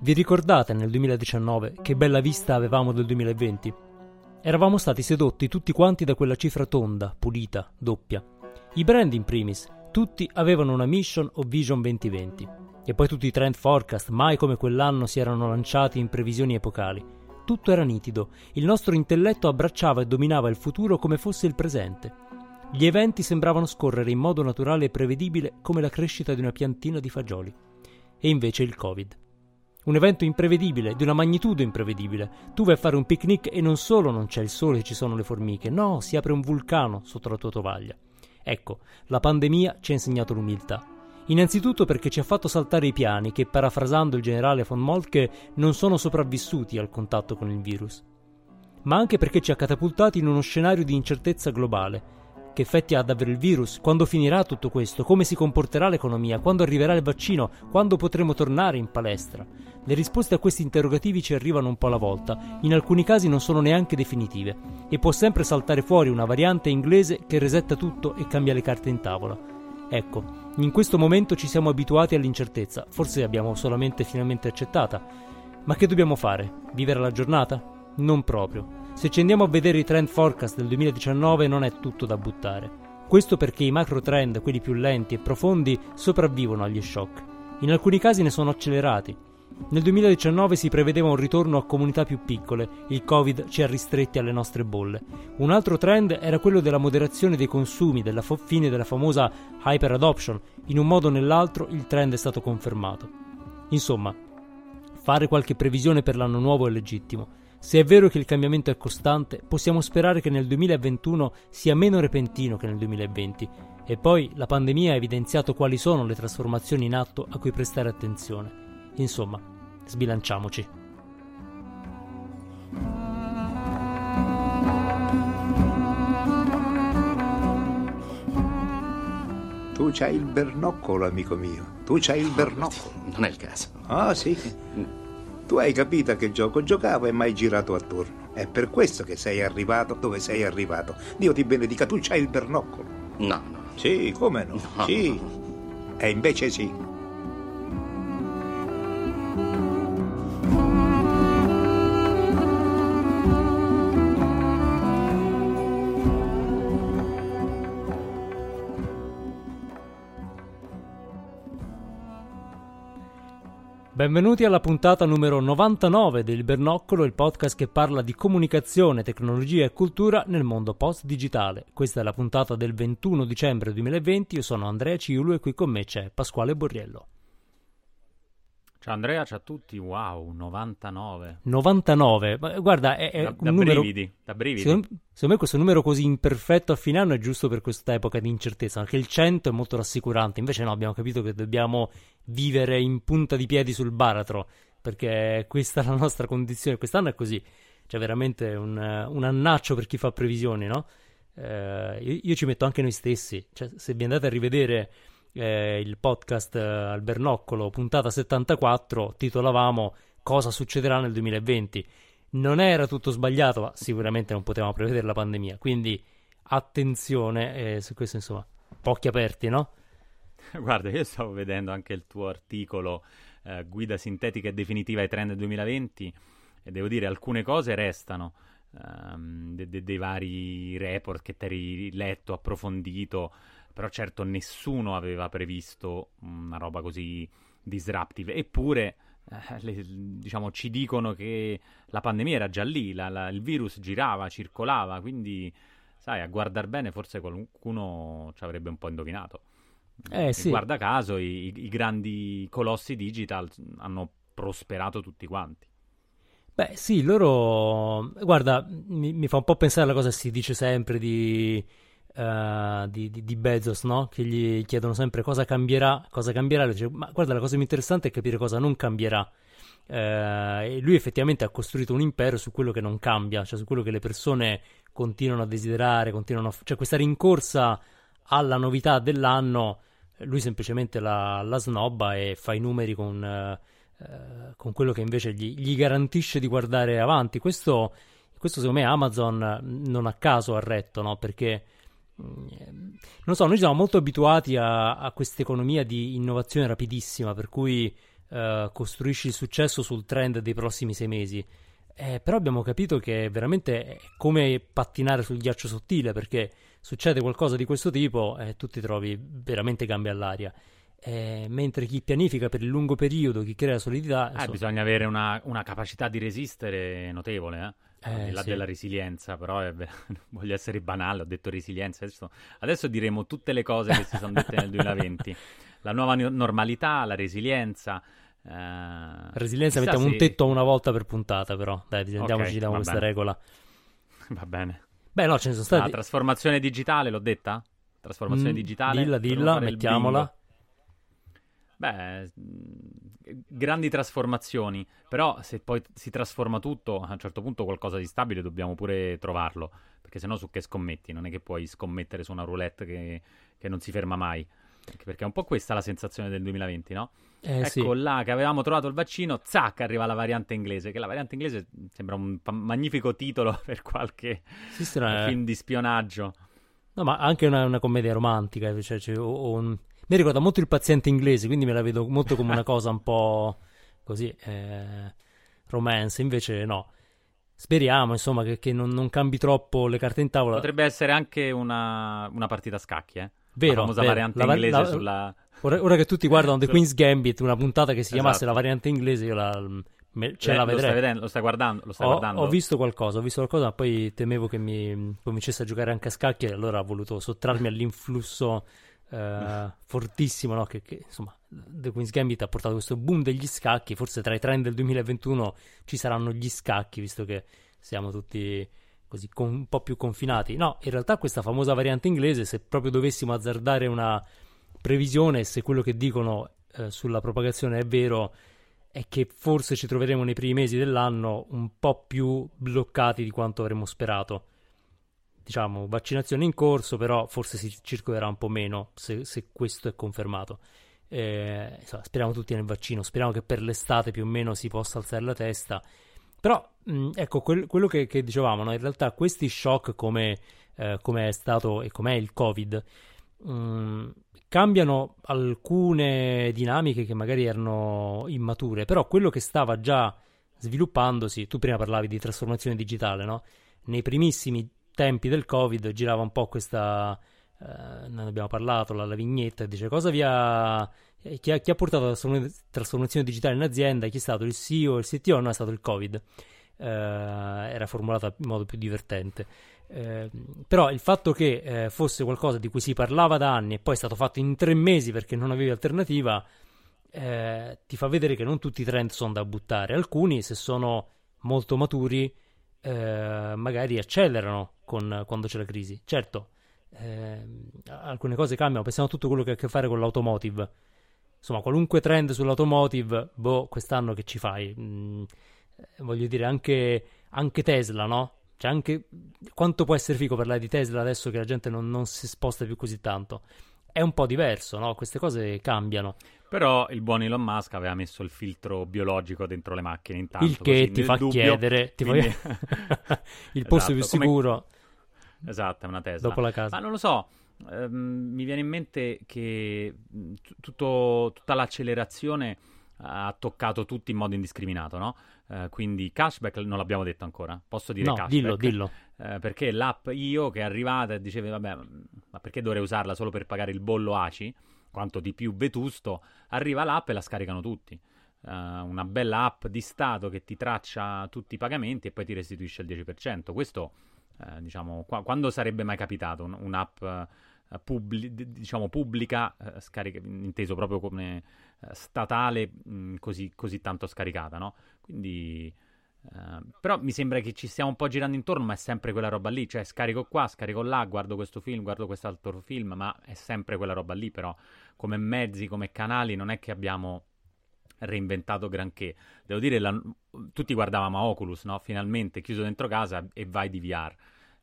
Vi ricordate nel 2019 che bella vista avevamo del 2020? Eravamo stati sedotti tutti quanti da quella cifra tonda, pulita, doppia. I brand in primis, tutti avevano una mission o vision 2020. E poi tutti i trend forecast, mai come quell'anno si erano lanciati in previsioni epocali. Tutto era nitido, il nostro intelletto abbracciava e dominava il futuro come fosse il presente. Gli eventi sembravano scorrere in modo naturale e prevedibile come la crescita di una piantina di fagioli. E invece il Covid. Un evento imprevedibile, di una magnitudo imprevedibile. Tu vai a fare un picnic e non solo non c'è il sole e ci sono le formiche, no, si apre un vulcano sotto la tua tovaglia. Ecco, la pandemia ci ha insegnato l'umiltà. Innanzitutto perché ci ha fatto saltare i piani che, parafrasando il generale von Moltke, non sono sopravvissuti al contatto con il virus. Ma anche perché ci ha catapultati in uno scenario di incertezza globale, che effetti ha davvero il virus? Quando finirà tutto questo? Come si comporterà l'economia? Quando arriverà il vaccino? Quando potremo tornare in palestra? Le risposte a questi interrogativi ci arrivano un po' alla volta, in alcuni casi non sono neanche definitive, e può sempre saltare fuori una variante inglese che resetta tutto e cambia le carte in tavola. Ecco, in questo momento ci siamo abituati all'incertezza, forse abbiamo solamente finalmente accettata. Ma che dobbiamo fare? Vivere la giornata? Non proprio. Se ci andiamo a vedere i trend forecast del 2019 non è tutto da buttare. Questo perché i macro trend, quelli più lenti e profondi, sopravvivono agli shock. In alcuni casi ne sono accelerati. Nel 2019 si prevedeva un ritorno a comunità più piccole, il Covid ci ha ristretti alle nostre bolle. Un altro trend era quello della moderazione dei consumi, della fine della famosa hyper adoption. In un modo o nell'altro il trend è stato confermato. Insomma, fare qualche previsione per l'anno nuovo è legittimo. Se è vero che il cambiamento è costante, possiamo sperare che nel 2021 sia meno repentino che nel 2020. E poi la pandemia ha evidenziato quali sono le trasformazioni in atto a cui prestare attenzione. Insomma, sbilanciamoci. Tu c'hai il bernoccolo, amico mio. Tu c'hai il bernoccolo. Non è il caso. Ah, sì. Tu hai capito a che gioco giocavo e mai girato attorno. È per questo che sei arrivato dove sei arrivato. Dio ti benedica, tu c'hai il bernoccolo. No, no. Sì, come no? No. Sì. E invece sì. Benvenuti alla puntata numero 99 del Bernoccolo, il podcast che parla di comunicazione, tecnologia e cultura nel mondo post-digitale. Questa è la puntata del 21 dicembre 2020, io sono Andrea Ciulu e qui con me c'è Pasquale Borriello. Ciao Andrea, ciao a tutti. Wow, 99. 99, ma guarda, è, è Da, un da numero... brividi, da brividi. Secondo, secondo me questo numero così imperfetto a fine anno è giusto per questa epoca di incertezza, anche il 100 è molto rassicurante, invece no, abbiamo capito che dobbiamo vivere in punta di piedi sul baratro, perché questa è la nostra condizione, quest'anno è così, c'è veramente un, un annaccio per chi fa previsioni, no? Eh, io, io ci metto anche noi stessi, cioè, se vi andate a rivedere eh, il podcast eh, al Bernoccolo, puntata 74, titolavamo Cosa succederà nel 2020. Non era tutto sbagliato, ma sicuramente non potevamo prevedere la pandemia. Quindi attenzione eh, su questo, insomma, occhi aperti, no? Guarda, io stavo vedendo anche il tuo articolo eh, Guida sintetica e definitiva ai trend 2020 e devo dire alcune cose restano ehm, de- de- dei vari report che ti eri letto, approfondito, però certo nessuno aveva previsto una roba così disruptive. Eppure, eh, le- diciamo, ci dicono che la pandemia era già lì, la- la- il virus girava, circolava, quindi, sai, a guardar bene forse qualcuno ci avrebbe un po' indovinato. Eh, sì. Guarda caso, i, i grandi colossi digital hanno prosperato tutti quanti. Beh, sì, loro. Guarda, mi, mi fa un po' pensare alla cosa che si dice sempre di, eh, di, di- di Bezos, no? Che gli chiedono sempre cosa cambierà, cosa cambierà. Lui dice, ma guarda, la cosa più interessante è capire cosa non cambierà. Eh, e lui effettivamente ha costruito un impero su quello che non cambia, cioè su quello che le persone continuano a desiderare, continuano a. Cioè, questa rincorsa alla novità dell'anno, lui semplicemente la, la snobba e fa i numeri con. eh, con quello che invece gli, gli garantisce di guardare avanti. Questo, questo secondo me Amazon non a caso ha retto, no? Perché non so, noi siamo molto abituati a, a questa economia di innovazione rapidissima, per cui uh, costruisci il successo sul trend dei prossimi sei mesi. Eh, però abbiamo capito che veramente è come pattinare sul ghiaccio sottile, perché succede qualcosa di questo tipo e tu ti trovi veramente gambe all'aria. Eh, mentre chi pianifica per il lungo periodo, chi crea solidità... Eh, bisogna avere una, una, capacità di resistere notevole, eh? Eh, al di là sì. della resilienza, però è, voglio essere banale, ho detto resilienza, adesso, adesso, diremo tutte le cose che si sono dette nel 2020. La nuova normalità, la resilienza. Eh, resilienza mettiamo se... un tetto una volta per puntata, però dai, andiamoci okay, da questa bene. regola. Va bene. Beh, no, ce ne sono stati. La trasformazione digitale, l'ho detta? Trasformazione mm, digitale. Dilla, dilla, mettiamola. Beh, grandi trasformazioni, però se poi si trasforma tutto, a un certo punto qualcosa di stabile dobbiamo pure trovarlo, perché sennò su che scommetti? Non è che puoi scommettere su una roulette che, che non si ferma mai, perché è un po' questa la sensazione del 2020, no? Eh, ecco sì. là che avevamo trovato il vaccino, zac, arriva la variante inglese, che la variante inglese sembra un magnifico titolo per qualche sì, film di spionaggio. No, ma anche una, una commedia romantica, cioè, cioè, o, o un mi ricorda molto il paziente inglese, quindi me la vedo molto come una cosa un po' così, eh, romance, invece no. Speriamo, insomma, che, che non, non, cambi troppo le carte in tavola. Potrebbe essere anche una, una partita a scacchi, eh? Vero, la famosa vero. variante la, inglese la, sulla... Ora, ora, che tutti guardano The Queen's Gambit, una puntata che si esatto. chiamasse la variante inglese, io la, me, ce eh, la vedrei. Lo stai, vedendo, lo stai guardando? Lo stai ho, guardando? ho, visto qualcosa, ho visto qualcosa, ma poi temevo che mi cominciasse a giocare anche a scacchi e allora ho voluto sottrarmi all'influsso eh, fortissimo, no? che, che, insomma The Queen's Gambit ha portato questo boom degli scacchi, forse tra i trend del 2021 ci saranno gli scacchi, visto che siamo tutti così con, un po' più confinati. No, in realtà questa famosa variante inglese, se proprio dovessimo azzardare una previsione, se quello che dicono eh, sulla propagazione è vero, è che forse ci troveremo nei primi mesi dell'anno un po' più bloccati di quanto avremmo sperato diciamo, vaccinazione in corso, però forse si circolerà un po' meno se, se questo è confermato. Eh, insomma, speriamo tutti nel vaccino, speriamo che per l'estate più o meno si possa alzare la testa. Però, mh, ecco, quel, quello che, che dicevamo, no? in realtà questi shock come, eh, come è stato e com'è il Covid, mh, cambiano alcune dinamiche che magari erano immature, però quello che stava già sviluppandosi, tu prima parlavi di trasformazione digitale, no? Nei primissimi tempi del Covid girava un po' questa. Eh, ne abbiamo parlato, la, la vignetta, dice cosa vi ha. Eh, chi ha, chi ha portato la trasformazione digitale in azienda? Chi è stato il CEO, il CTO? No, è stato il Covid. Eh, era formulata in modo più divertente. Eh, però il fatto che eh, fosse qualcosa di cui si parlava da anni e poi è stato fatto in tre mesi perché non avevi alternativa, eh, ti fa vedere che non tutti i trend sono da buttare. Alcuni, se sono molto maturi, eh, magari accelerano con, quando c'è la crisi. Certo, eh, alcune cose cambiano, pensiamo a tutto quello che ha a che fare con l'automotive. Insomma, qualunque trend sull'automotive, boh, quest'anno che ci fai? Mm, eh, voglio dire, anche, anche Tesla, no? Cioè, anche quanto può essere figo parlare di Tesla adesso che la gente non, non si sposta più così tanto? È un po' diverso, no? Queste cose cambiano. Però il buon Elon Musk aveva messo il filtro biologico dentro le macchine intanto. Il che ti fa dubbio, chiedere ti quindi... fa... il posto esatto, più sicuro. Come... Esatto, è una Tesla. Dopo la casa. Ma non lo so, ehm, mi viene in mente che tutto, tutta l'accelerazione ha toccato tutti in modo indiscriminato, no? Uh, quindi cashback non l'abbiamo detto ancora. Posso dire no, cashback? dillo, dillo. Uh, perché l'app Io che è arrivata e diceva, vabbè, ma perché dovrei usarla solo per pagare il bollo ACI? Quanto di più vetusto, arriva l'app e la scaricano tutti. Uh, una bella app di Stato che ti traccia tutti i pagamenti e poi ti restituisce il 10%. Questo, uh, diciamo, qua, quando sarebbe mai capitato un, un'app uh, pubblic, diciamo, pubblica, scarica, inteso proprio come statale, mh, così, così, tanto scaricata, no? Quindi Uh, però mi sembra che ci stiamo un po' girando intorno, ma è sempre quella roba lì. Cioè, scarico qua, scarico là, guardo questo film, guardo quest'altro film, ma è sempre quella roba lì. Però, come mezzi, come canali, non è che abbiamo reinventato granché. Devo dire, la... tutti guardavamo Oculus, no? Finalmente chiuso dentro casa e vai di VR.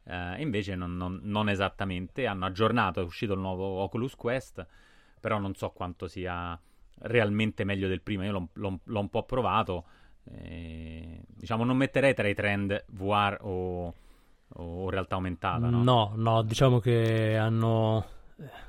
Uh, eh, invece, non, non, non, esattamente. Hanno aggiornato, è uscito il nuovo Oculus Quest, però non so quanto sia realmente meglio del prima. Io l'ho, l'ho, l'ho un po' provato. Eh, diciamo, non metterei tra i trend VR o, o realtà aumentata, no? No, no, diciamo che hanno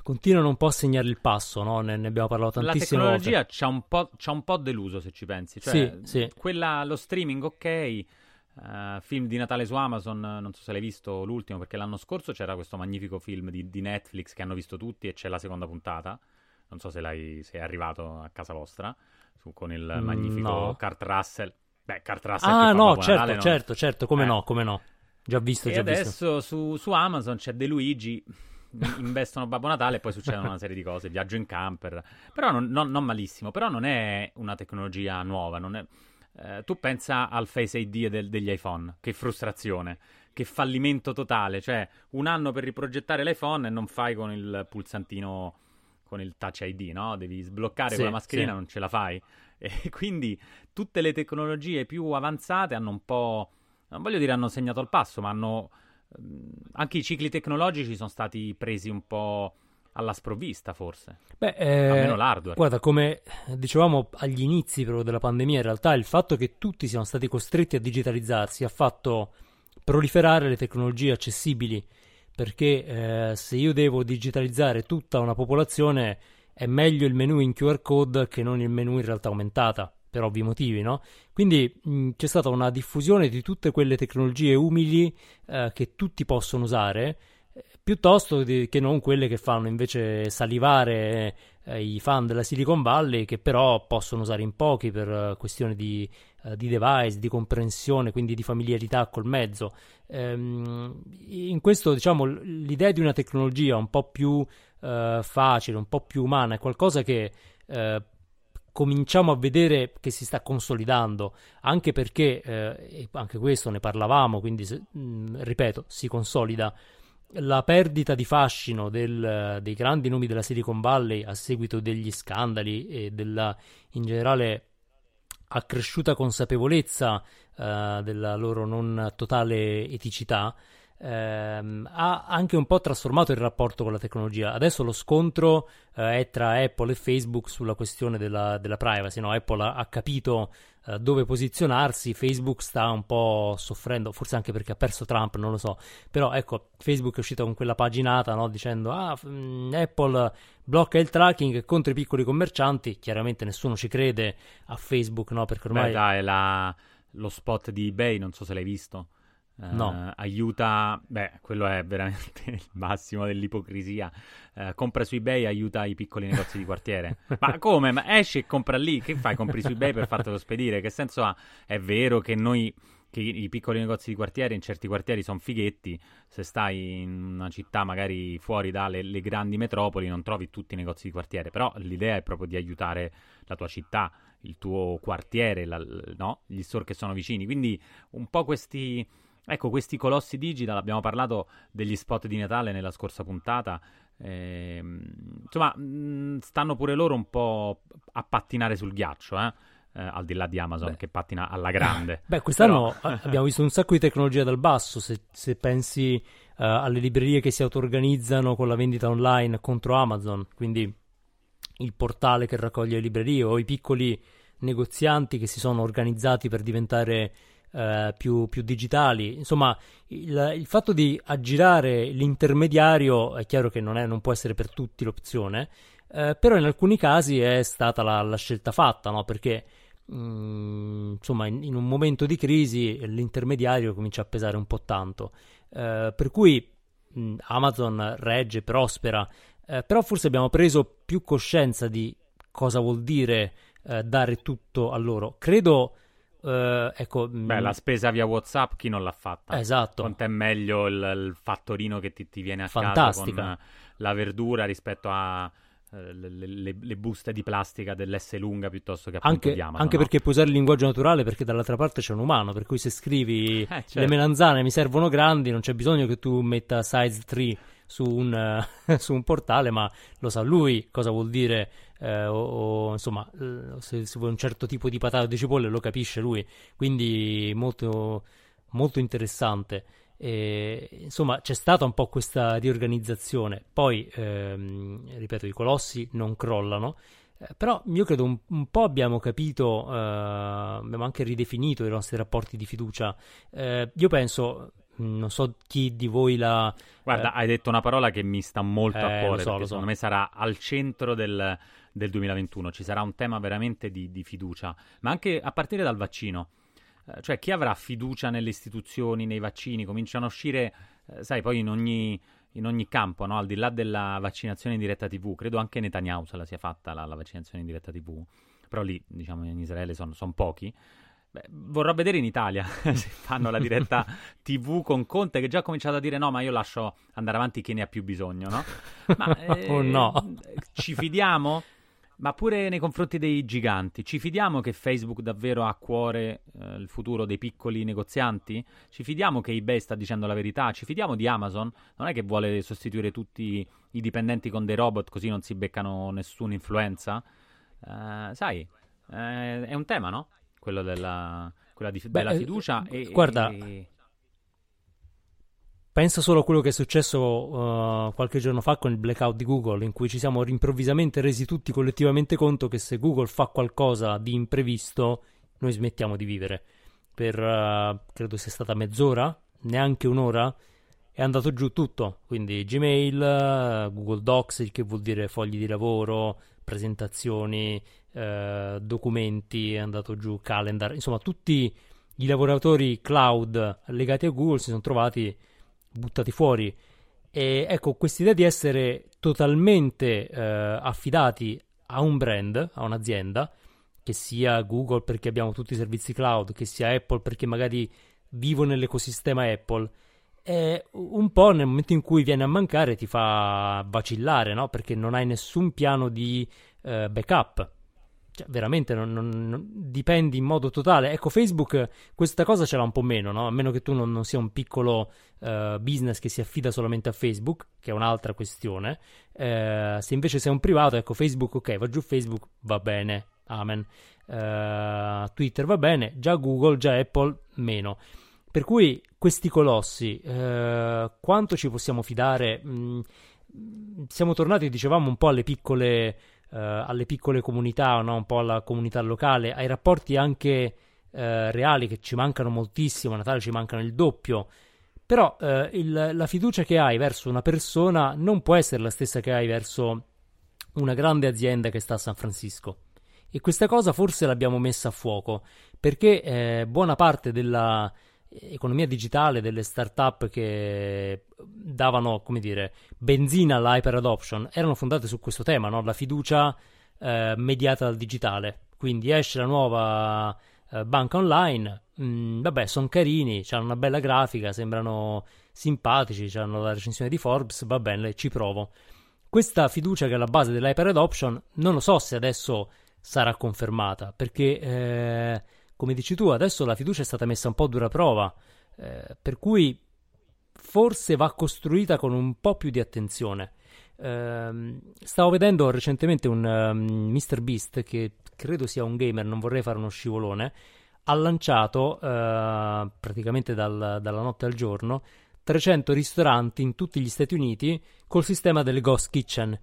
continuano un po' a segnare il passo, no? ne, ne, abbiamo parlato tantissimo. La tecnologia ci ha un, un, po' deluso, se ci pensi. Cioè, sì, sì. Quella, lo streaming, ok. Uh, film di Natale su Amazon, non so se l'hai visto l'ultimo, perché l'anno scorso c'era questo magnifico film di, di Netflix che hanno visto tutti e c'è la seconda puntata. Non so se, l'hai, se è arrivato a casa vostra con il mm, magnifico no. Kurt Russell. Beh, Kurt Russell. Ah, no, certo, Natale, certo, certo, come eh. no, come no. Già visto, e già adesso visto. Su, su Amazon c'è De Luigi investono Babbo Natale e poi succedono una serie di cose, viaggio in camper, però non, non, non malissimo, però non è una tecnologia nuova, è, eh, tu pensa al Face ID del, degli iPhone, che frustrazione, che fallimento totale, cioè un anno per riprogettare l'iPhone e non fai con il pulsantino, con il Touch ID, no? Devi sbloccare sì, con la mascherina, sì. non ce la fai. E quindi tutte le tecnologie più avanzate hanno un po', non voglio dire hanno segnato il passo, ma hanno Ehm, anche i cicli tecnologici sono stati presi un po' alla sprovvista, forse. Beh, eh, almeno l'hardware. Guarda, come dicevamo agli inizi proprio della pandemia, in realtà il fatto che tutti siano stati costretti a digitalizzarsi ha fatto proliferare le tecnologie accessibili. Perché eh, se io devo digitalizzare tutta una popolazione, è meglio il menu in QR code che non il menu in realtà aumentata per ovvi motivi, no? Quindi mh, c'è stata una diffusione di tutte quelle tecnologie umili eh, che tutti possono usare, eh, piuttosto di, che non quelle che fanno invece salivare eh, i fan della Silicon Valley, che però possono usare in pochi per uh, questioni di, uh, di, device, di comprensione, quindi di familiarità col mezzo. Ehm, in questo, diciamo, l'idea di una tecnologia un po' più uh, facile, un po' più umana, è qualcosa che cominciamo a vedere che si sta consolidando, anche perché, eh, anche questo ne parlavamo, quindi mh, mm, ripeto, si consolida la perdita di fascino del, dei grandi nomi della Silicon Valley a seguito degli scandali e della, in generale, accresciuta consapevolezza eh, della loro non totale eticità ehm, ha anche un po' trasformato il rapporto con la tecnologia. Adesso lo scontro eh, è tra Apple e Facebook sulla questione della, della privacy. No? Apple ha, ha capito dove posizionarsi, Facebook sta un po' soffrendo, forse anche perché ha perso Trump, non lo so. Però ecco, Facebook è uscito con quella paginata no? dicendo ah, mm, Apple blocca il tracking contro i piccoli commercianti. Chiaramente nessuno ci crede a Facebook, no? Perché ormai... Beh, dai, la... lo spot di eBay, non so se l'hai visto. No. Uh, aiuta, beh, quello è veramente il massimo dell'ipocrisia. Uh, compra su eBay, aiuta i piccoli negozi di quartiere. Ma come? Ma esci e compra lì? Che fai? Compri su eBay per fartelo spedire? Che senso ha? È vero che noi, che i piccoli negozi di quartiere in certi quartieri sono fighetti. Se stai in una città magari fuori dalle grandi metropoli, non trovi tutti i negozi di quartiere. Però l'idea è proprio di aiutare la tua città, il tuo quartiere, la, no? gli store che sono vicini. Quindi un po' questi Ecco, questi colossi digital, abbiamo parlato degli spot di Natale nella scorsa puntata. Eh, insomma, mh, stanno pure loro un po' a pattinare sul ghiaccio, eh? Eh, al di là di Amazon Beh. che pattina alla grande. Beh, quest'anno Però... abbiamo visto un sacco di tecnologia dal basso. Se, se pensi uh, alle librerie che si auto-organizzano con la vendita online contro Amazon, quindi il portale che raccoglie le librerie o i piccoli negozianti che si sono organizzati per diventare eh, più, più, digitali. Insomma, il, il, fatto di aggirare l'intermediario è chiaro che non, è, non può essere per tutti l'opzione, eh, però in alcuni casi è stata la, la scelta fatta, no? perché mh, mm, insomma in, in, un momento di crisi l'intermediario comincia a pesare un po' tanto. Eh, per cui mh, mm, Amazon regge, prospera, eh, però forse abbiamo preso più coscienza di cosa vuol dire eh, dare tutto a loro. Credo Uh, ecco, Beh, mh... la spesa via WhatsApp chi non l'ha fatta? Esatto. Quanto è meglio il, il fattorino che ti, ti viene a Fantastica. casa con la verdura rispetto a uh, le, le, le, buste di plastica dell'S lunga piuttosto che appunto anche, di Amazon, Anche no? perché puoi usare il linguaggio naturale perché dall'altra parte c'è un umano, per cui se scrivi eh, certo. le melanzane mi servono grandi non c'è bisogno che tu metta size 3 su un, su un portale, ma lo sa lui cosa vuol dire eh, o, o, insomma se, se, vuoi un certo tipo di patate o di cipolle lo capisce lui. Quindi molto, molto interessante. E, insomma c'è stata un po' questa riorganizzazione. Poi ehm, ripeto i colossi non crollano. Eh, però io credo un, un po' abbiamo capito, eh, abbiamo anche ridefinito i nostri rapporti di fiducia. Eh, io penso, non so chi di voi la... Guarda, eh, hai detto una parola che mi sta molto a Eh, lo cuore, so, perché lo so. secondo me sarà al centro del, del 2021, ci sarà un tema veramente di, di fiducia, ma anche a partire dal vaccino. Eh, Cioè, chi avrà fiducia nelle istituzioni, nei vaccini, cominciano a uscire, eh, sai, poi in ogni, in ogni campo, no? al di là della vaccinazione in diretta TV, credo anche Netanyahu se la sia fatta la, la vaccinazione in diretta TV, però lì, diciamo, in Israele sono pochi. Beh, vorrò vedere in Italia se fanno la diretta TV con Conte che già ha cominciato a dire no, ma io lascio andare avanti chi ne ha più bisogno, no? Ma Oh, no. ci fidiamo? Ma pure nei confronti dei giganti, ci fidiamo che Facebook davvero ha a cuore eh, il futuro dei piccoli negozianti? Ci fidiamo che eBay sta dicendo la verità? Ci fidiamo di Amazon? Non è che vuole sostituire tutti i dipendenti con dei robot così non si beccano nessuna influenza? Eh, sai, eh, è un tema, no? Quello della, quella di- Beh, della eh, fiducia. e, guarda, e- Pensa solo a quello che è successo uh, qualche giorno fa con il blackout di Google, in cui ci siamo improvvisamente resi tutti collettivamente conto che se Google fa qualcosa di imprevisto, noi smettiamo di vivere. Per uh, credo sia stata mezz'ora, neanche un'ora, è andato giù tutto. Quindi Gmail, Google Docs, il che vuol dire fogli di lavoro, presentazioni, eh, documenti, è andato giù calendar, insomma, tutti i lavoratori cloud legati a Google si sono trovati buttati fuori. E ecco, quest'idea di essere totalmente eh, affidati a un brand, a un'azienda, che sia Google perché abbiamo tutti i servizi cloud, che sia Apple perché magari vivo nell'ecosistema Apple, è un po' nel momento in cui viene a mancare ti fa vacillare, no? Perché non hai nessun piano di eh, backup. Cioè, veramente non, non- non- dipendi in modo totale. Ecco, Facebook questa cosa ce l'ha un po' meno, no? A meno che tu non, non sia un piccolo eh, business che si affida solamente a Facebook, che è un'altra questione. Eh, se invece sei un privato, ecco, Facebook, ok, va giù Facebook, va bene, amen. Eh, Twitter va bene, già Google, già Apple, meno. Per cui questi colossi, eh, quanto ci possiamo fidare? Mm, siamo tornati, dicevamo, un po' alle piccole, eh, alle piccole comunità, no? un po' alla comunità locale, ai rapporti anche eh, reali che ci mancano moltissimo. A Natale ci mancano il doppio. Però eh, il- la fiducia che hai verso una persona non può essere la stessa che hai verso una grande azienda che sta a San Francisco. E questa cosa forse l'abbiamo messa a fuoco perché eh, buona parte della economia digitale, delle start-up che davano, come dire, benzina all'hyper adoption, erano fondate su questo tema, no? La fiducia eh, mediata dal digitale. Quindi esce la nuova eh, banca online, mm, vabbè, sono carini, hanno una bella grafica, sembrano simpatici, hanno la recensione di Forbes, va bene, ci provo. Questa fiducia che è alla base dell'hyper adoption, non lo so se adesso sarà confermata, perché eh, come dici tu, adesso la fiducia è stata messa un po' a dura prova, eh, per cui forse va costruita con un po' più di attenzione. Ehm, stavo vedendo recentemente un um, Mr. Beast, che credo sia un gamer, non vorrei fare uno scivolone, ha lanciato eh, praticamente dal- dalla notte al giorno 300 ristoranti in tutti gli Stati Uniti col sistema delle ghost kitchen,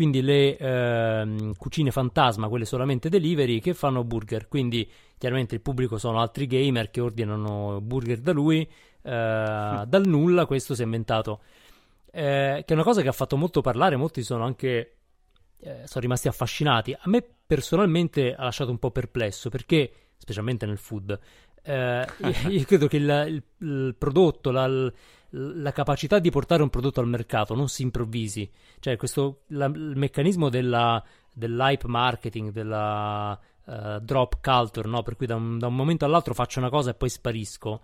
quindi le ehm, cucine fantasma, quelle solamente delivery, che fanno burger. Quindi chiaramente il pubblico sono altri gamer che ordinano burger da lui. eh, dal nulla questo si è inventato. Eh, che è una cosa che ha fatto molto parlare, molti sono anche eh, sono rimasti affascinati. A me personalmente ha lasciato un po' perplesso perché, specialmente nel food, eh, io, credo che il, il- il prodotto, la, l- la capacità di portare un prodotto al mercato non si improvvisi. Cioè, questo, la- il meccanismo della, dell'hype marketing, della eh, drop culture, no? per cui da un, da un momento all'altro faccio una cosa e poi sparisco.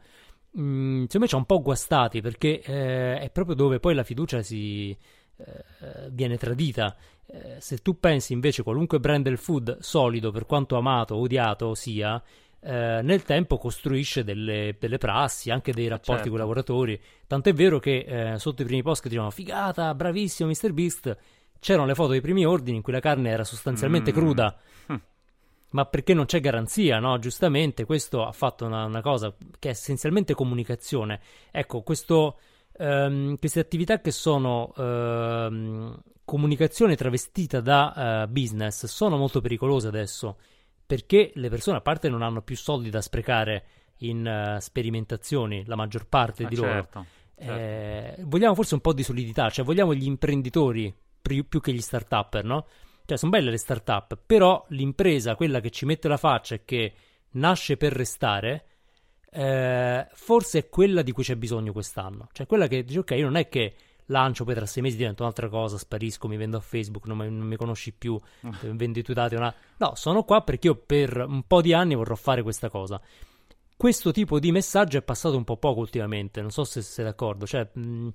Mm, secondo me ci ha un po' guastati perché eh, è proprio dove poi la fiducia si eh, viene tradita. Eh, se tu pensi invece qualunque brand del food solido, per quanto amato o odiato sia, eh, nel tempo costruisce delle, delle prassi, anche dei rapporti certo. con i lavoratori. Tant'è vero che eh, sotto i primi post che dicevano figata, bravissimo Mr. Beast, c'erano le foto dei primi ordini in cui la carne era sostanzialmente Mm. cruda. Hm. Ma perché non c'è garanzia, no? Giustamente, questo ha fatto una, una cosa che è essenzialmente comunicazione. Ecco, questo, ehm, queste attività che sono ehm, comunicazione travestita da uh, business sono molto pericolose adesso perché le persone a parte non hanno più soldi da sprecare in uh, sperimentazioni, la maggior parte ah, di certo, loro. Certo. Eh, vogliamo forse un po' di solidità, cioè vogliamo gli imprenditori più, più che gli start-upper, no? Cioè sono belle le start-up, però l'impresa, quella che ci mette la faccia e che nasce per restare, eh, forse è quella di cui c'è bisogno quest'anno. Cioè quella che dice ok, io non è che lancio, poi tra sei mesi divento un'altra cosa, sparisco, mi vendo a Facebook, non mi, non mi conosci più, vendi i tuoi dati. Una... No, sono qua perché io per un po' di anni vorrò fare questa cosa. Questo tipo di messaggio è passato un po' poco ultimamente, non so se sei d'accordo, cioè mh,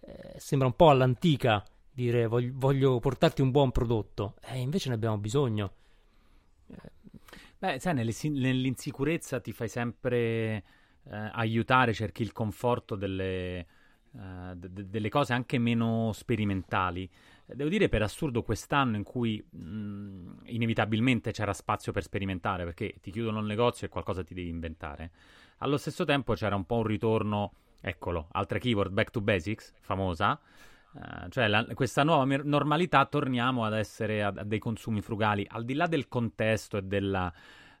eh, sembra un po' all'antica dire voglio, voglio portarti un buon prodotto, e eh, invece ne abbiamo bisogno. Beh, sai, nell'insicurezza ti fai sempre eh, aiutare, cerchi il conforto delle, uh, de- delle cose anche meno sperimentali. Devo dire, per assurdo, quest'anno in cui mh, inevitabilmente c'era spazio per sperimentare, perché ti chiudono il negozio e qualcosa ti devi inventare. Allo stesso tempo c'era un po' un ritorno, eccolo, altra keyword, back to basics, famosa. Uh, cioè la, questa nuova mer- normalità torniamo ad essere a, a, dei consumi frugali al di là del contesto e della,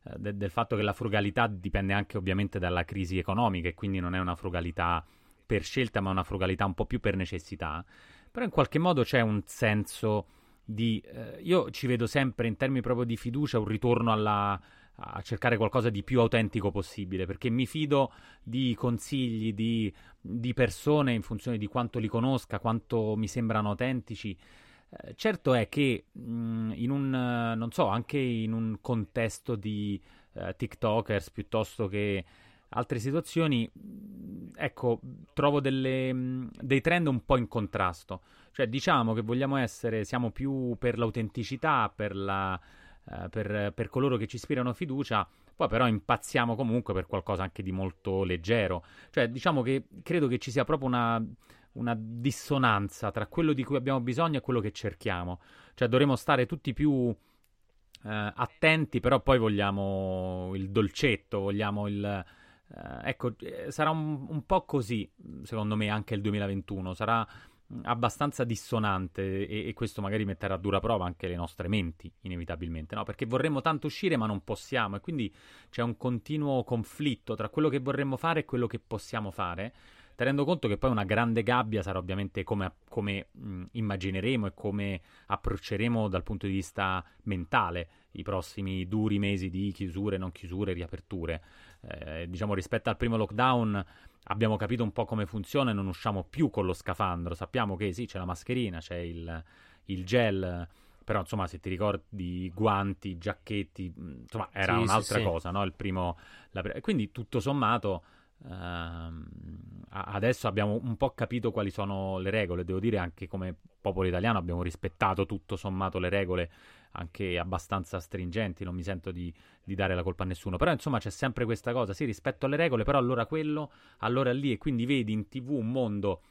uh, de- del fatto che la frugalità dipende anche ovviamente dalla crisi economica e quindi non è una frugalità per scelta, ma una frugalità un po' più per necessità. Però in qualche modo c'è un senso di... Eh, io ci vedo sempre in termini proprio di fiducia un ritorno alla, a cercare qualcosa di più autentico possibile, perché mi fido di consigli di, di persone in funzione di quanto li conosca, quanto mi sembrano autentici. Eh, certo è che mm, in un, non so, anche in un contesto di eh, TikTokers piuttosto che altre situazioni, ecco, trovo delle, dei trend un po' in contrasto. Cioè, diciamo che vogliamo essere, siamo più per l'autenticità, per, la, uh, per, per coloro che ci ispirano fiducia, poi però impazziamo comunque per qualcosa anche di molto leggero. Cioè, diciamo che credo che ci sia proprio una, una dissonanza tra quello di cui abbiamo bisogno e quello che cerchiamo. Cioè, dovremmo stare tutti più... Uh, attenti, però poi vogliamo il dolcetto, vogliamo il, ecco, eh, sarà un, un, po' così, secondo me, anche il 2021. Sarà mm, abbastanza dissonante e, e, questo magari metterà a dura prova anche le nostre menti, inevitabilmente, no? Perché vorremmo tanto uscire ma non possiamo e quindi c'è un continuo conflitto tra quello che vorremmo fare e quello che possiamo fare, tenendo conto che poi una grande gabbia sarà ovviamente come, come mh, mm, immagineremo e come approcceremo dal punto di vista mentale i prossimi duri mesi di chiusure, non chiusure, riaperture. Eh, diciamo rispetto al primo lockdown abbiamo capito un po' come funziona e non usciamo più con lo scafandro. Sappiamo che sì, c'è la mascherina, c'è il, il gel, però insomma se ti ricordi guanti, giacchetti, insomma era sì, un'altra sì, cosa, sì. no? Il primo, la, quindi tutto sommato Uh, adesso abbiamo un po' capito quali sono le regole, devo dire anche come popolo italiano abbiamo rispettato tutto sommato le regole anche abbastanza stringenti, non mi sento di, di, dare la colpa a nessuno, però insomma c'è sempre questa cosa, sì rispetto alle regole, però allora quello, allora lì e quindi vedi in tv un mondo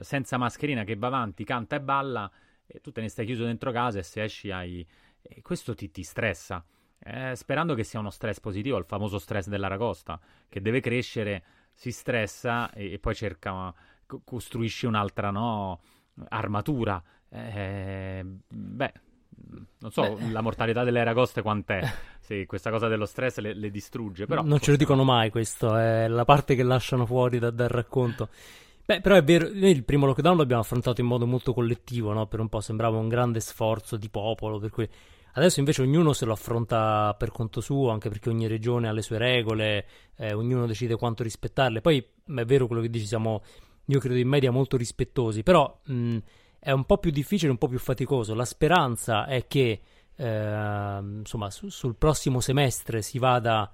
senza mascherina che va avanti, canta e balla e tu te ne stai chiuso dentro casa e se esci hai... E questo ti, ti stressa eh, sperando che sia uno stress positivo, il famoso stress dell'aragosta, che deve crescere, si stressa e, e poi cerca, co- costruisce un'altra no, armatura. Eh, beh, non so beh. la mortalità delle aragoste quant'è. Sì, questa cosa dello stress le, le distrugge. Però non ce lo dicono mai questo, è la parte che lasciano fuori da, dal racconto. Beh, però è vero, noi il primo lockdown l'abbiamo affrontato in modo molto collettivo, no? Per un po' sembrava un grande sforzo di popolo, per cui Adesso invece ognuno se lo affronta per conto suo, anche perché ogni regione ha le sue regole, eh, ognuno decide quanto rispettarle. Poi è vero quello che dici, siamo, io credo in media molto rispettosi, però mh, è un po' più difficile, un po' più faticoso. La speranza è che eh, insomma, su, sul prossimo semestre si vada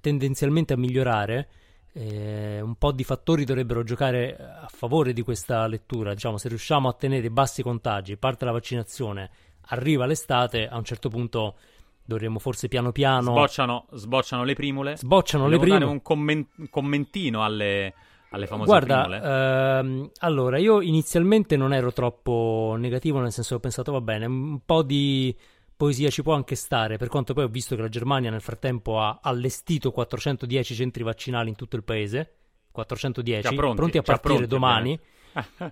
tendenzialmente a migliorare. Eh, un po' di fattori dovrebbero giocare a favore di questa lettura. Diciamo, se riusciamo a tenere bassi contagi, parte la vaccinazione, arriva l'estate, a un certo punto dovremmo forse piano piano... Sbocciano, sbocciano le primule. Sbocciano le primule. dare un, un commentino alle, alle famose Guarda, ehm, allora, io inizialmente non ero troppo negativo, nel senso che ho pensato, va bene, un po' di poesia ci può anche stare, per quanto poi ho visto che la Germania nel frattempo ha allestito 410 centri vaccinali in tutto il paese, 410, pronti, pronti, a partire pronti, domani,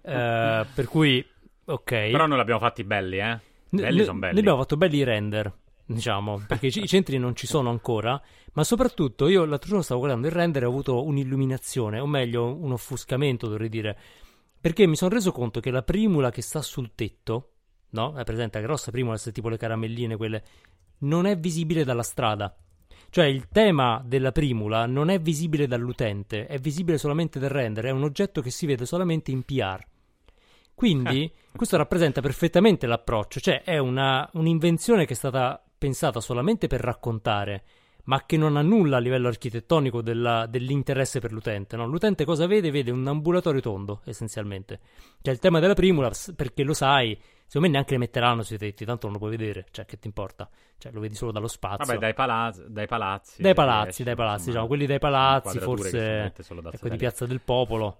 eh, per cui Ok. Però noi l'abbiamo fatti belli, eh? Belli Noi- sono belli. Noi abbiamo fatto belli render, diciamo, perché i i centri non ci sono ancora, ma soprattutto io l'altro giorno stavo guardando il render e ho avuto un'illuminazione, o meglio un offuscamento dovrei dire, perché mi sono reso conto che la primula che sta sul tetto, no? È presente la grossa primula, se tipo le caramelline, quelle, non è visibile dalla strada. Cioè il tema della primula non è visibile dall'utente, è visibile solamente dal render, è un oggetto che si vede solamente in PR. Quindi questo rappresenta perfettamente l'approccio, cioè è una, un'invenzione che è stata pensata solamente per raccontare, ma che non ha nulla a livello architettonico della- dell'interesse per l'utente. no? L'utente cosa vede? Vede un ambulatorio tondo, essenzialmente. Cioè il tema della primula, s- perché lo sai, secondo me neanche le metteranno sui tetti, tanto non lo puoi vedere, cioè che ti importa? Cioè lo vedi solo dallo spazio. Vabbè, dai, palaz- dai palazzi. Dai palazzi, esci, dai palazzi, insomma, diciamo, quelli dai palazzi, forse ecco, di. Piazza del Popolo.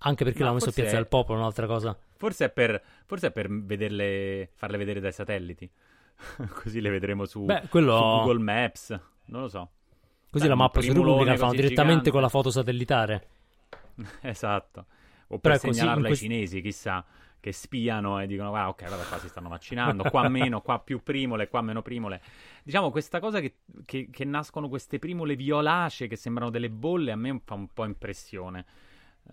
Anche perché l'hanno messo a Piazza è- del Popolo, un'altra cosa. Forse è per, forse è per vederle, farle vedere dai satelliti. Così le vedremo su, Beh, quello- su Google Maps. Non lo so. Così Beh, la mappa su Repubblica la fanno direttamente gigante. con la foto satellitare. Esatto. O per segnalarlo in ai quest- cinesi, chissà, che spiano e dicono, guarda, ok, guarda qua si stanno vaccinando, qua meno, qua più primole, qua meno primole. Diciamo, questa cosa che, che- che nascono queste primole violacee che sembrano delle bolle, a me fa un po' impressione.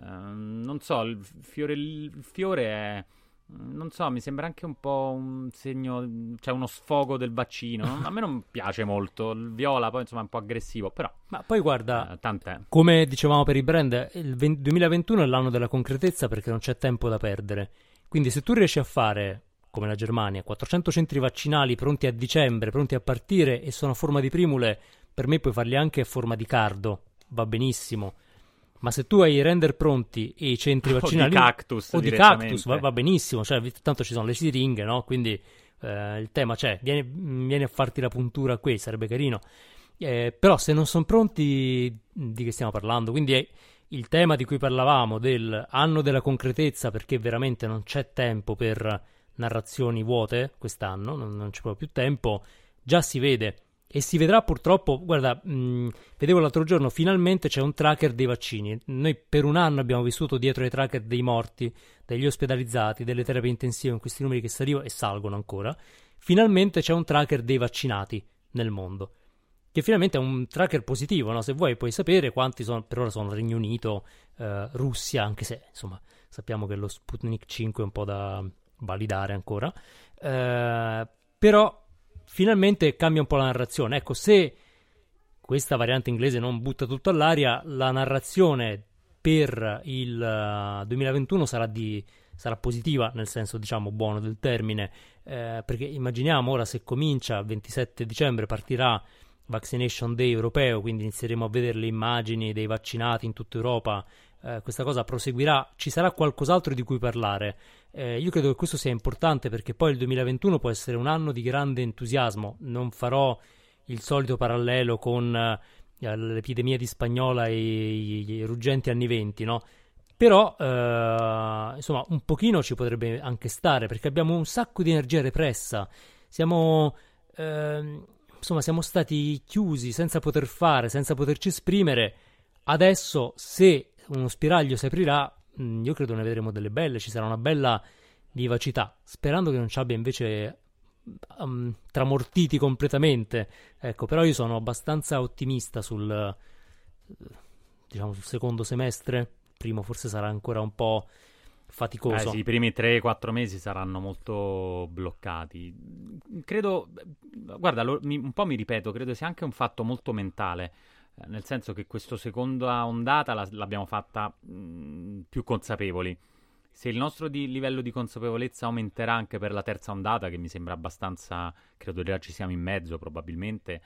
Ehm, non so, il fiore, il fiore è... Non so, mi sembra anche un po' un segno, cioè uno sfogo del vaccino. A me non piace molto. Il viola poi insomma è un po' aggressivo, però Ma poi guarda, eh, tant'è. come dicevamo per i brand, il 20 2021 è l'anno della concretezza perché non c'è tempo da perdere. Quindi se tu riesci a fare, come la Germania, 400 centri vaccinali pronti a dicembre, pronti a partire e sono a forma di primule, per me puoi farli anche a forma di cardo, va benissimo. Ma se tu hai i render pronti e i centri O di vaccinali cactus o di cactus va, va benissimo, cioè tanto ci sono le siringhe, no? Quindi eh, il tema c'è, vieni, vieni a farti la puntura qui, sarebbe carino. Eh, però se non sono pronti, di che stiamo parlando? Quindi è il tema di cui parlavamo del anno della concretezza, perché veramente non c'è tempo per narrazioni vuote quest'anno, non, non c'è proprio più tempo, già si vede. E si vedrà purtroppo, guarda, mh, vedevo l'altro giorno, finalmente c'è un tracker dei vaccini. Noi per un anno abbiamo vissuto dietro ai tracker dei morti, degli ospedalizzati, delle terapie intensive, in questi numeri che salivano e salgono ancora. Finalmente c'è un tracker dei vaccinati nel mondo. Che finalmente è un tracker positivo, no? Se vuoi puoi sapere quanti sono, per ora sono Regno Unito, eh, Russia, anche se insomma sappiamo che lo Sputnik 5 è un po' da validare ancora. Eh, però finalmente cambia un po' la narrazione. Ecco, se questa variante inglese non butta tutto all'aria, la narrazione per il eh, 2021 sarà, di, sarà positiva, nel senso diciamo buono del termine, eh, perché immaginiamo ora se comincia il 27 dicembre partirà Vaccination Day europeo, quindi inizieremo a vedere le immagini dei vaccinati in tutta Europa, eh, questa cosa proseguirà, ci sarà qualcos'altro di cui parlare. Eh, io credo che questo sia importante perché poi il 2021 può essere un anno di grande entusiasmo, non farò il solito parallelo con eh, l'epidemia di spagnola e i, ruggenti anni 20, no? Però, eh, insomma, un pochino ci potrebbe anche stare perché abbiamo un sacco di energia repressa. Siamo, ehm, insomma, siamo stati chiusi senza poter fare, senza poterci esprimere. Adesso, se uno spiraglio si aprirà, io credo ne vedremo delle belle. Ci sarà una bella vivacità. Sperando che non ci abbia invece um, tramortiti completamente. Ecco, però io sono abbastanza ottimista sul, eh, diciamo, sul secondo semestre. Primo forse sarà ancora un po' Eh faticoso. sì, i primi 3-4 mesi saranno molto bloccati. Credo, guarda, lo- mi- un po' mi ripeto, credo sia anche un fatto molto mentale, eh, nel senso che questa seconda ondata la- l'abbiamo fatta mh, più consapevoli. Se il nostro di- livello di consapevolezza aumenterà anche per la terza ondata, che mi sembra abbastanza, credo già ci siamo in mezzo probabilmente,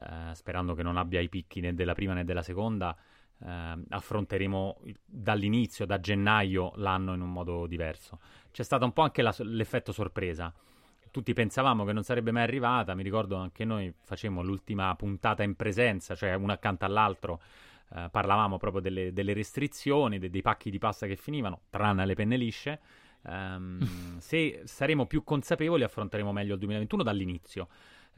eh, sperando che non abbia i picchi né della prima né della seconda, eh, affronteremo dall'inizio, da gennaio, l'anno in un modo diverso. C'è stato un po' anche la- l'effetto sorpresa. Tutti pensavamo che non sarebbe mai arrivata, mi ricordo anche noi facemmo l'ultima puntata in presenza, cioè uno accanto all'altro, eh, parlavamo proprio delle, delle restrizioni, de- dei pacchi di pasta che finivano, tranne le penne lisce. Ehm, se saremo più consapevoli affronteremo meglio il 2021 dall'inizio.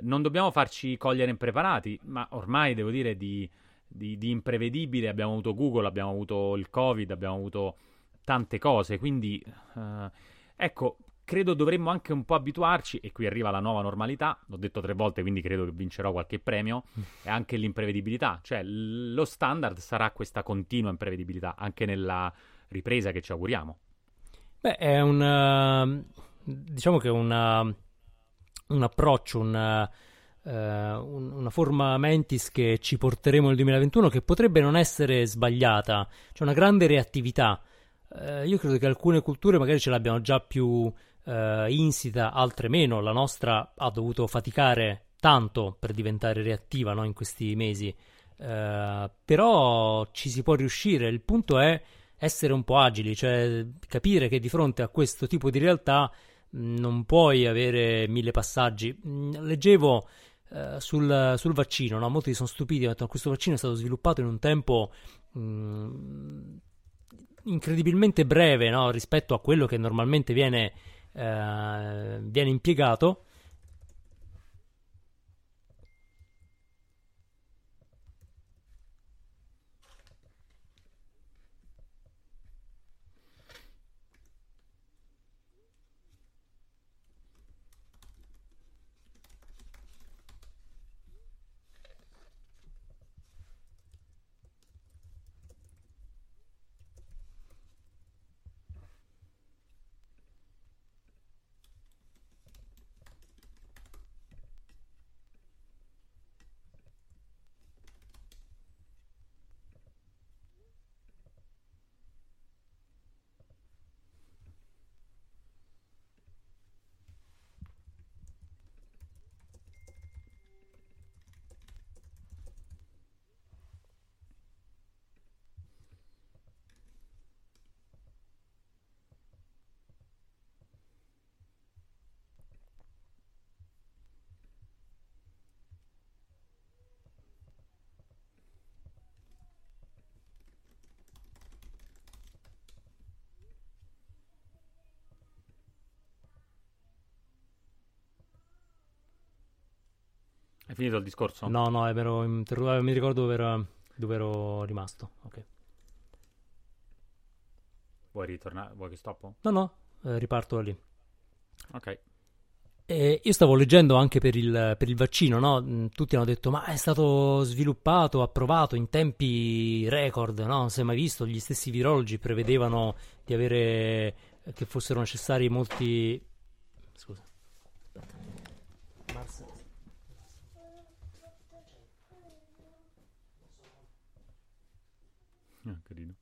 Non dobbiamo farci cogliere impreparati, ma ormai devo dire di, di- di imprevedibile abbiamo avuto Google, abbiamo avuto il Covid, abbiamo avuto tante cose, quindi uh, ecco, credo dovremmo anche un po' abituarci, e qui arriva la nuova normalità, l'ho detto tre volte, quindi credo che vincerò qualche premio, mm. e anche l'imprevedibilità, cioè lo standard sarà questa continua imprevedibilità, anche nella ripresa che ci auguriamo. Beh, è un... diciamo che è una, un approccio, una eh, una forma mentis che ci porteremo nel 2021 che potrebbe non essere sbagliata, c'è una grande reattività. Eh, io credo che alcune culture magari ce l'abbiano già più eh, insita, altre meno. La nostra ha dovuto faticare tanto per diventare reattiva no, in questi mesi. Uh, però ci si può riuscire. Il punto è essere un po' agili, cioè capire che di fronte a questo tipo di realtà mh, non puoi avere mille passaggi. Mh, leggevo eh, sul, sul, vaccino, no? molti sono stupiti, detto, questo vaccino è stato sviluppato in un tempo mh, mm, incredibilmente breve no? rispetto a quello che normalmente viene, eh, viene impiegato. Hai finito il discorso? No, no, ero interrotto, mi ricordo dove, era, dove ero rimasto. Ok. Vuoi ritornare? Vuoi che stoppo? No, no, eh, riparto da lì. Ok. E io stavo leggendo anche per il, per il vaccino, no? Mm, tutti hanno detto, ma è stato sviluppato, approvato in tempi record, no? Non si è mai visto, gli stessi virologi prevedevano di avere, che fossero necessari molti... Scusa. Mars Ah, carino.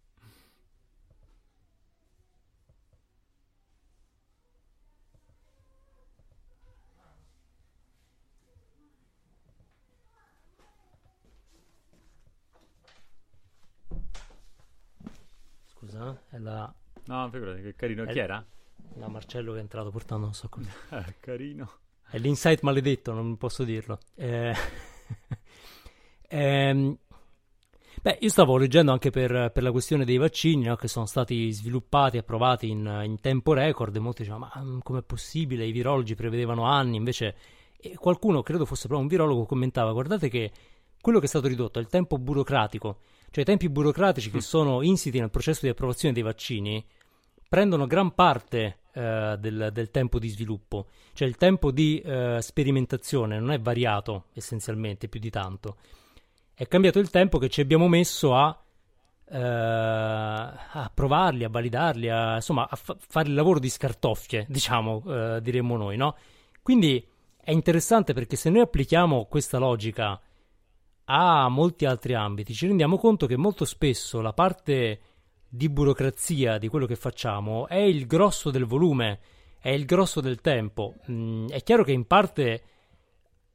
Scusa, è la... No, figurati, che carino. È Chi era? La Marcello che è entrato portando non so. Eh, carino. È l'insight maledetto, non posso dirlo. Eh... ehm... Beh, io stavo leggendo anche per, per la questione dei vaccini no, che sono stati sviluppati e approvati in, in tempo record e molti dicevano ma mm, com'è possibile, i virologi prevedevano anni, invece qualcuno, credo fosse proprio un virologo, commentava guardate che quello che è stato ridotto è il tempo burocratico, cioè i tempi burocratici che mm. sono insiti nel processo di approvazione dei vaccini prendono gran parte eh, del, del, tempo di sviluppo, cioè il tempo di eh, sperimentazione non è variato essenzialmente più di tanto è cambiato il tempo che ci abbiamo messo a, eh, a provarli, a validarli, a, insomma, a fa- fare il lavoro di scartoffie, diciamo, eh, diremmo noi, no? Quindi è interessante perché se noi applichiamo questa logica a molti altri ambiti, ci rendiamo conto che molto spesso la parte di burocrazia di quello che facciamo è il grosso del volume, è il grosso del tempo. Mm, è chiaro che in parte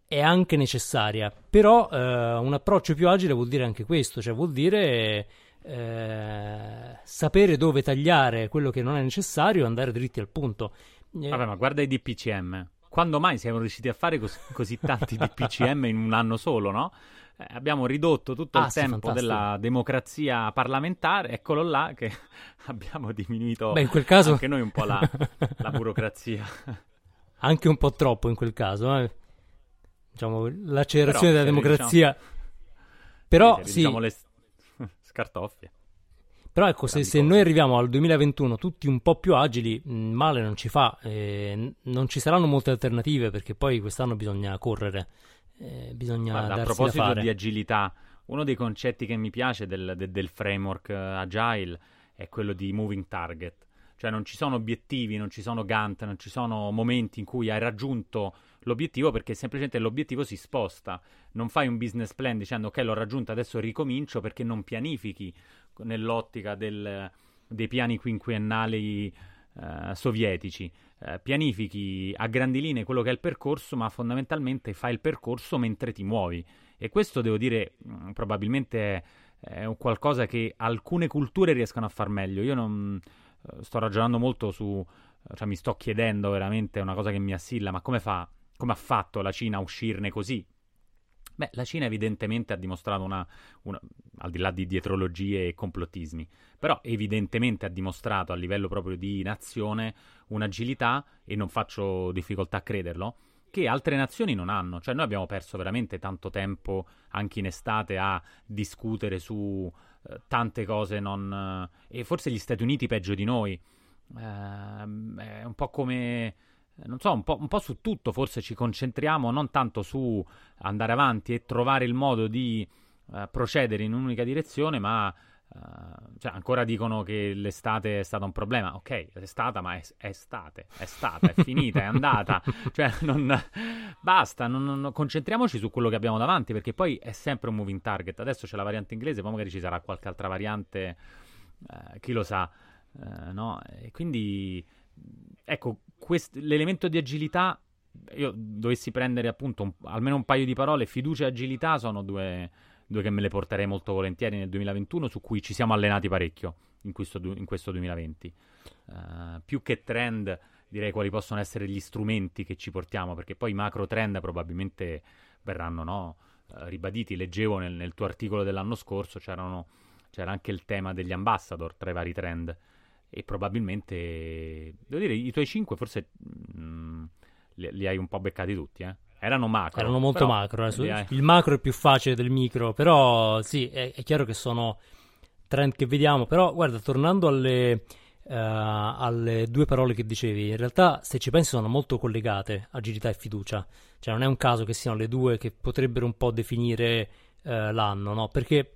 è anche necessaria, però eh, un approccio più agile vuol dire anche questo, cioè vuol dire eh, sapere dove tagliare quello che non è necessario e andare dritti al punto. Eh, Vabbè, ma guarda i DPCM. Quando mai siamo riusciti a fare cos- così tanti DPCM in un anno solo, no? Eh, abbiamo ridotto tutto ah, il sì, tempo fantastico. della democrazia parlamentare, eccolo là che abbiamo diminuito Beh, in quel caso... anche noi un po' la, la burocrazia. anche un po' troppo in quel caso, eh? diciamo, l'accelerazione della democrazia. Diciamo... Però sì, diciamo le scartoffie. Però ecco, se, se, noi arriviamo al 2021 tutti un po' più agili, male non ci fa, eh, non ci saranno molte alternative perché poi quest'anno bisogna correre, eh, bisogna Guarda, A proposito di agilità, uno dei concetti che mi piace del, del, del framework uh, agile è quello di moving target, cioè non ci sono obiettivi, non ci sono Gantt, non ci sono momenti in cui hai raggiunto l'obiettivo perché semplicemente l'obiettivo si sposta. Non fai un business plan dicendo ok l'ho raggiunto, adesso ricomincio perché non pianifichi nell'ottica del, dei piani quinquennali eh, sovietici. Eh, pianifichi a grandi linee quello che è il percorso, ma fondamentalmente fai il percorso mentre ti muovi. E questo devo dire, mm, probabilmente è, è qualcosa che alcune culture riescono a far meglio. Io non eh, sto ragionando molto su, cioè mi sto chiedendo veramente una cosa che mi assilla, ma come fa, come ha fatto la Cina a uscirne così? Beh, la Cina evidentemente ha dimostrato una, una, al di là di dietrologie e complottismi, però evidentemente ha dimostrato a livello proprio di nazione un'agilità, e non faccio difficoltà a crederlo, che altre nazioni non hanno. Cioè noi abbiamo perso veramente tanto tempo anche in estate a discutere su eh, tante cose non... Eh, e forse gli Stati Uniti peggio di noi. Eh, è un po' come non so, un po', un po', su tutto forse ci concentriamo, non tanto su andare avanti e trovare il modo di uh, procedere in un'unica direzione, ma uh, cioè, ancora dicono che l'estate è stata un problema. Ok, è stata, ma è, è estate, è stata, è finita, è andata. Cioè, non, basta, non, non, concentriamoci su quello che abbiamo davanti, perché poi è sempre un moving target. Adesso c'è la variante inglese, poi magari ci sarà qualche altra variante, uh, chi lo sa. no? E quindi, ecco, quest- l'elemento di agilità, io dovessi prendere appunto un, almeno un paio di parole, fiducia e agilità sono due, due, che me le porterei molto volentieri nel 2021, su cui ci siamo allenati parecchio in questo, in questo 2020. Uh, eh, più che trend, direi quali possono essere gli strumenti che ci portiamo, perché poi i macro trend probabilmente verranno no, uh, ribaditi. Leggevo nel, nel, tuo articolo dell'anno scorso, c'era anche il tema degli ambassador tra i vari trend e probabilmente, devo dire, i tuoi 5 forse mh, mm, li, li, hai un po' beccati tutti, eh? Erano macro. Erano molto macro. Eh. Il macro è più facile del micro, però sì, è, è, chiaro che sono trend che vediamo. Però guarda, tornando alle, uh, alle due parole che dicevi, in realtà se ci pensi sono molto collegate, agilità e fiducia. Cioè non è un caso che siano le due che potrebbero un po' definire uh, l'anno, no? Perché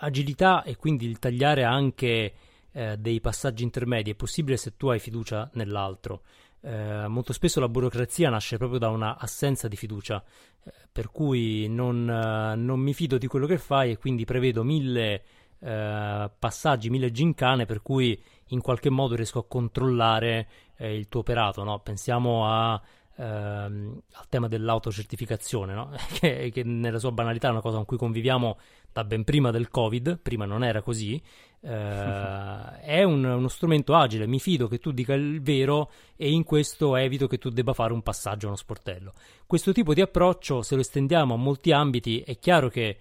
agilità e quindi il tagliare anche eh, dei passaggi intermedi è possibile se tu hai fiducia nell'altro. Eh, molto spesso la burocrazia nasce proprio da una assenza di fiducia, eh, per cui non, eh, non, mi fido di quello che fai e quindi prevedo mille eh, passaggi, mille gincane per cui in qualche modo riesco a controllare eh, il tuo operato. No? Pensiamo a ehm, al tema dell'autocertificazione, no? che, che, nella sua banalità è una cosa con cui conviviamo da ben prima del Covid, prima non era così, eh, è un, uno strumento agile, mi fido che tu dica il vero e in questo evito che tu debba fare un passaggio a uno sportello. Questo tipo di approccio, se lo estendiamo a molti ambiti, è chiaro che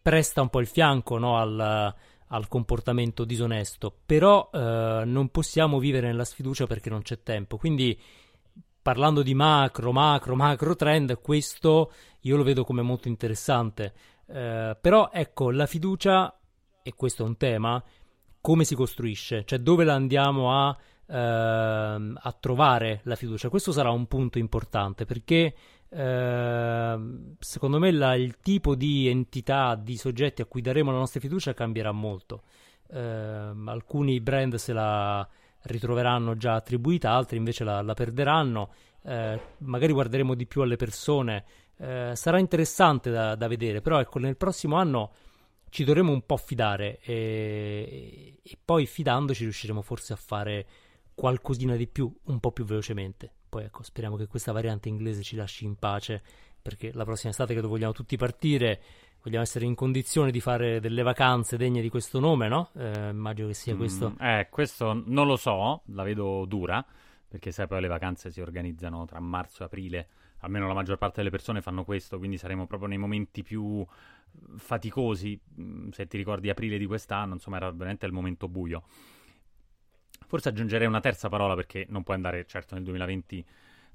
presta un po' il fianco no, al, al comportamento disonesto, però eh, non possiamo vivere nella sfiducia perché non c'è tempo, quindi parlando di macro, macro, macro trend, questo io lo vedo come molto interessante. Eh, però ecco, la fiducia, e questo è un tema, come si costruisce? Cioè dove la andiamo a, eh, a trovare la fiducia? Questo sarà un punto importante perché eh, secondo me la, il tipo di entità, di soggetti a cui daremo la nostra fiducia cambierà molto. Ehm, alcuni brand se la ritroveranno già attribuita, altri invece la, la perderanno. Eh, magari guarderemo di più alle persone. Eh, sarà interessante da, da, vedere, però ecco, nel prossimo anno ci dovremo un po' fidare e, e, poi fidandoci riusciremo forse a fare qualcosina di più, un po' più velocemente. Poi ecco, speriamo che questa variante inglese ci lasci in pace, perché la prossima estate credo vogliamo tutti partire vogliamo essere in condizione di fare delle vacanze degne di questo nome, no? Eh, immagino che sia questo. Mm, eh, questo non lo so, la vedo dura, perché sai poi le vacanze si organizzano tra marzo e aprile, almeno la maggior parte delle persone fanno questo, quindi saremo proprio nei momenti più faticosi, mm, se ti ricordi aprile di quest'anno, insomma era veramente il momento buio. Forse aggiungerei una terza parola perché non puoi andare certo nel 2020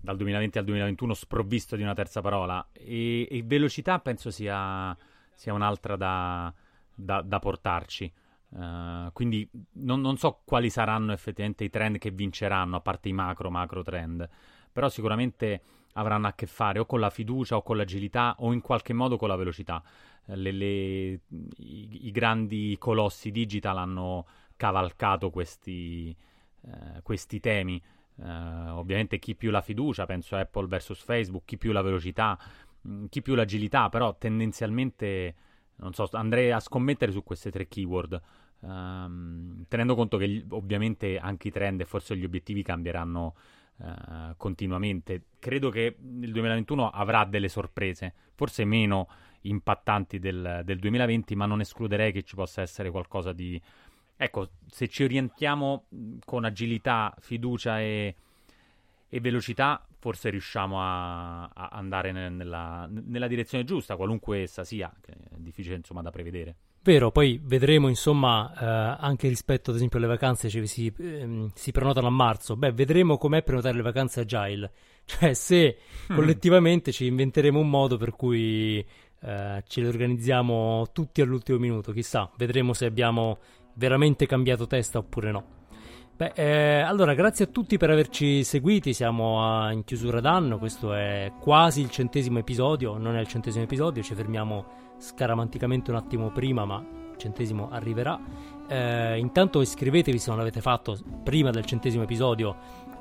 dal 2020 al 2021 sprovvisto di una terza parola e, e velocità penso sia sia un'altra da, da, da portarci. Uh, quindi non, non, so quali saranno effettivamente i trend che vinceranno, a parte i macro, macro trend, però sicuramente avranno a che fare o con la fiducia o con l'agilità o in qualche modo con la velocità. Le, le, i, i, grandi colossi digital hanno cavalcato questi, uh, questi temi. Uh, ovviamente chi più la fiducia, penso Apple versus Facebook, chi più la velocità, mm, chi più l'agilità, però tendenzialmente non so, andrei a scommettere su queste tre keyword. Um, tenendo conto che ovviamente anche i trend e forse gli obiettivi cambieranno uh, continuamente. Credo che il 2021 avrà delle sorprese, forse meno impattanti del, del 2020, ma non escluderei che ci possa essere qualcosa di... Ecco, se ci orientiamo con agilità, fiducia e, e velocità, forse riusciamo a, a andare nella, nella, direzione giusta, qualunque essa sia, che è difficile insomma da prevedere. Vero, poi vedremo insomma eh, anche rispetto ad esempio alle vacanze cioè, si, ehm, si, prenotano a marzo, beh vedremo com'è prenotare le vacanze agile, cioè se mm. collettivamente ci inventeremo un modo per cui eh, ce le organizziamo tutti all'ultimo minuto, chissà, vedremo se abbiamo veramente cambiato testa oppure no. Beh, eh, allora, grazie a tutti per averci seguiti. Siamo a, in chiusura d'anno. Questo è quasi il centesimo episodio. Non è il centesimo episodio, ci fermiamo scaramanticamente un attimo prima, ma il centesimo arriverà. Eh, intanto iscrivetevi se non l'avete fatto prima del centesimo episodio.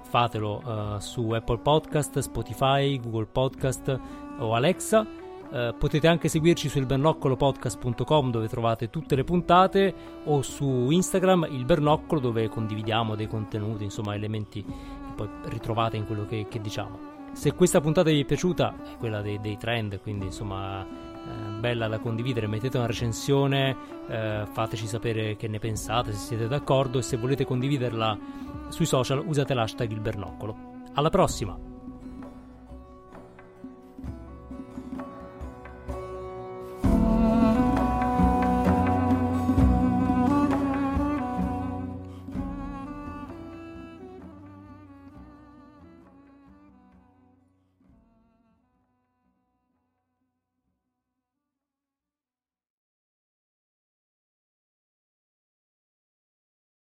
Fatelo uh, su Apple Podcast, Spotify, Google Podcast o Alexa. Uh, potete anche seguirci sul bernoccolopodcast.com dove trovate tutte le puntate o su Instagram il bernoccolo dove condividiamo dei contenuti, insomma elementi che poi ritrovate in quello che, che diciamo. Se questa puntata vi è piaciuta, è quella dei, dei trend, quindi insomma eh, bella da condividere, mettete una recensione, eh, fateci sapere che ne pensate, se siete d'accordo e se volete condividerla sui social usate l'hashtag il bernoccolo. Alla prossima!